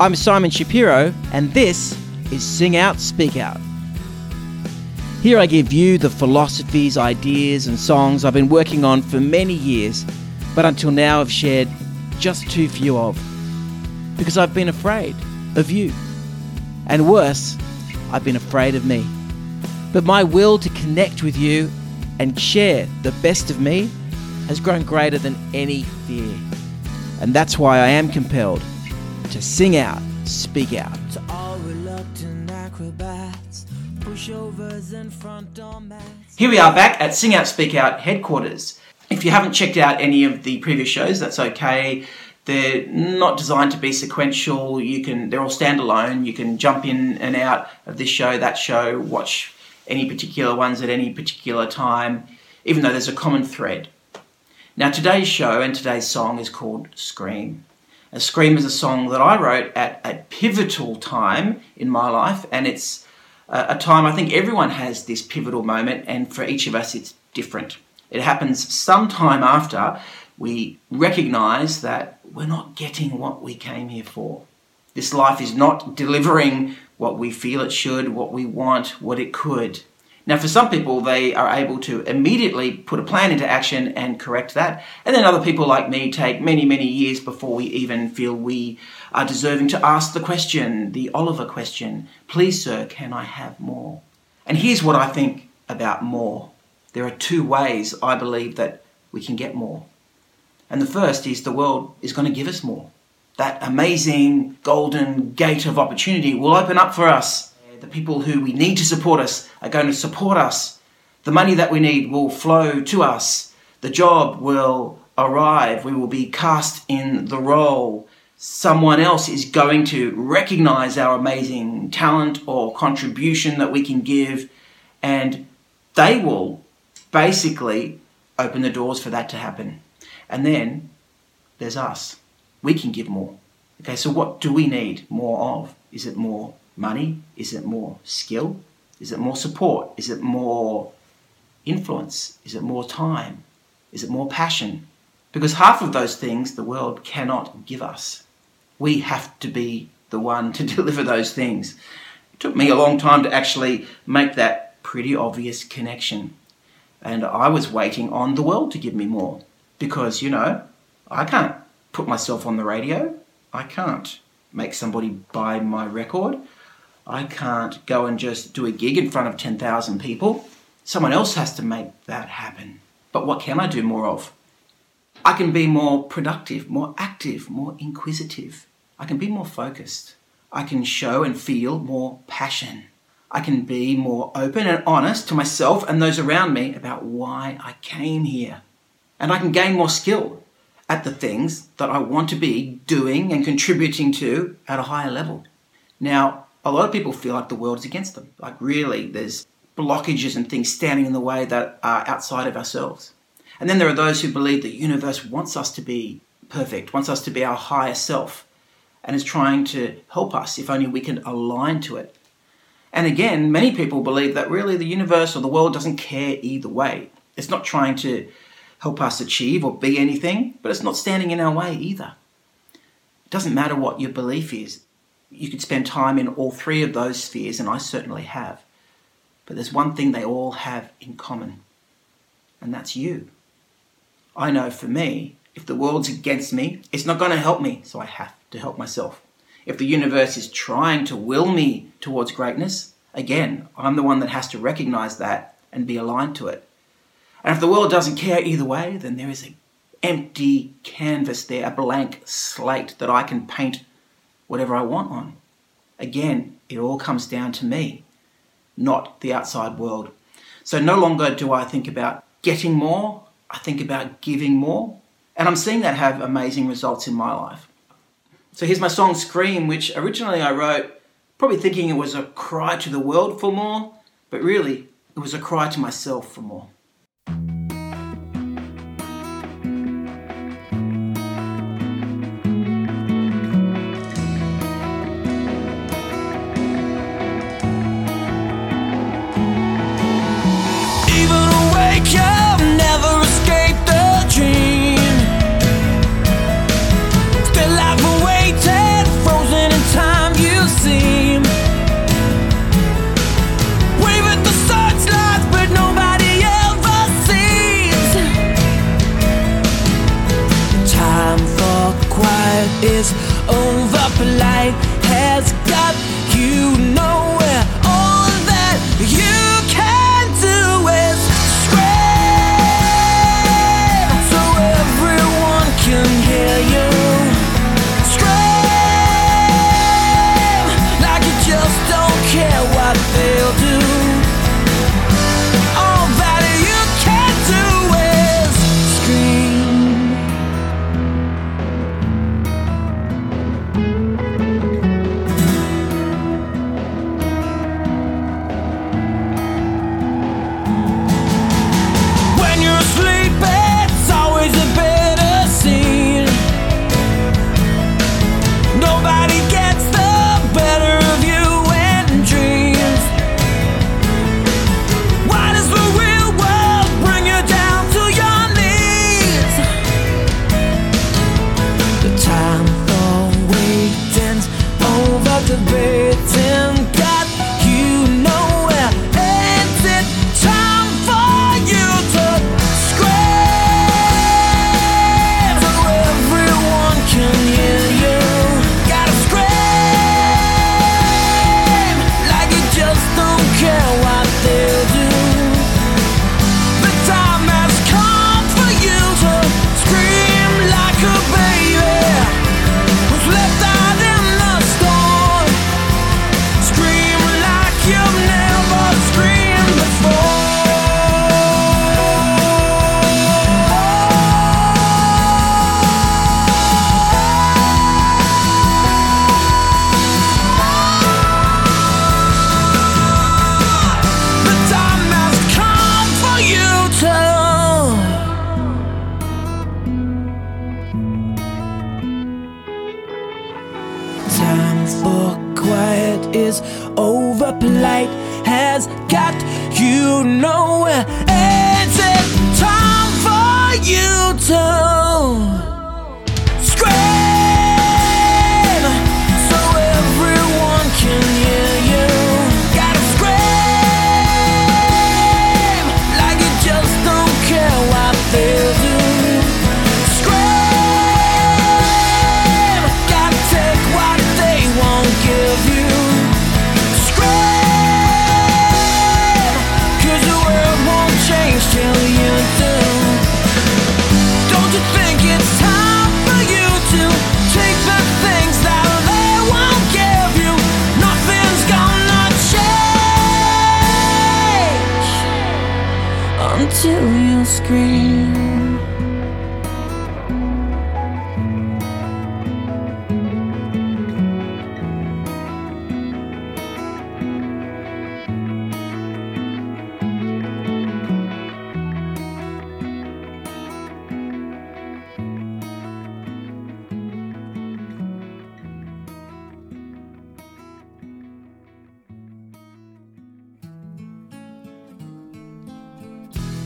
I'm Simon Shapiro, and this is Sing Out, Speak Out. Here I give you the philosophies, ideas, and songs I've been working on for many years, but until now have shared just too few of. Because I've been afraid of you. And worse, I've been afraid of me. But my will to connect with you and share the best of me has grown greater than any fear. And that's why I am compelled to sing out, speak out. To all reluctant acrobats, pushovers and front door mats. Here we are back at Sing Out, Speak Out headquarters. If you haven't checked out any of the previous shows, that's okay. They're not designed to be sequential. You can they're all standalone. You can jump in and out of this show, that show, watch any particular ones at any particular time, even though there's a common thread. Now today's show and today's song is called Scream. A Scream is a song that I wrote at a pivotal time in my life, and it's a time I think everyone has this pivotal moment, and for each of us it's different. It happens sometime after we recognize that we're not getting what we came here for. This life is not delivering what we feel it should, what we want, what it could. Now, for some people, they are able to immediately put a plan into action and correct that. And then other people like me take many, many years before we even feel we are deserving to ask the question, the Oliver question Please, sir, can I have more? And here's what I think about more there are two ways I believe that we can get more. And the first is the world is going to give us more. That amazing golden gate of opportunity will open up for us the people who we need to support us are going to support us. The money that we need will flow to us. The job will arrive. We will be cast in the role. Someone else is going to recognize our amazing talent or contribution that we can give, and they will basically open the doors for that to happen. And then there's us. We can give more. Okay, so what do we need more of? Is it more money? Is it more skill? Is it more support? Is it more influence? Is it more time? Is it more passion? Because half of those things the world cannot give us. We have to be the one to deliver those things. It took me a long time to actually make that pretty obvious connection. And I was waiting on the world to give me more. Because, you know, I can't put myself on the radio. I can't make somebody buy my record. I can't go and just do a gig in front of 10,000 people. Someone else has to make that happen. But what can I do more of? I can be more productive, more active, more inquisitive. I can be more focused. I can show and feel more passion. I can be more open and honest to myself and those around me about why I came here. And I can gain more skill at the things that I want to be doing and contributing to at a higher level. Now, a lot of people feel like the world is against them. Like, really, there's blockages and things standing in the way that are outside of ourselves. And then there are those who believe the universe wants us to be perfect, wants us to be our higher self, and is trying to help us if only we can align to it. And again, many people believe that really the universe or the world doesn't care either way. It's not trying to help us achieve or be anything, but it's not standing in our way either. It doesn't matter what your belief is, you could spend time in all three of those spheres, and I certainly have. But there's one thing they all have in common, and that's you. I know for me, if the world's against me, it's not going to help me, so I have to help myself. If the universe is trying to will me towards greatness, again, I'm the one that has to recognize that and be aligned to it. And if the world doesn't care either way, then there is an empty canvas there, a blank slate that I can paint whatever I want on. Again, it all comes down to me, not the outside world. So no longer do I think about getting more, I think about giving more. And I'm seeing that have amazing results in my life. So here's my song Scream, which originally I wrote probably thinking it was a cry to the world for more, but really it was a cry to myself for more. Is over. Polite has got For quiet is over. Polite has got you nowhere. Is it time for you to until you scream.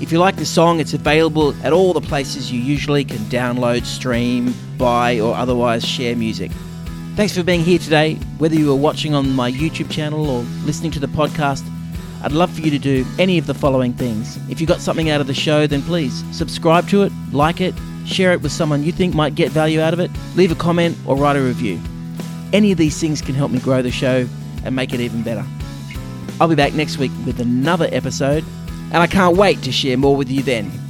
If you like the song, it's available at all the places you usually can download, stream, buy, or otherwise share music. Thanks for being here today. Whether you are watching on my YouTube channel or listening to the podcast, I'd love for you to do any of the following things. If you got something out of the show, then please subscribe to it, like it, share it with someone you think might get value out of it, leave a comment, or write a review. Any of these things can help me grow the show and make it even better. I'll be back next week with another episode, and I can't wait to share more with you then.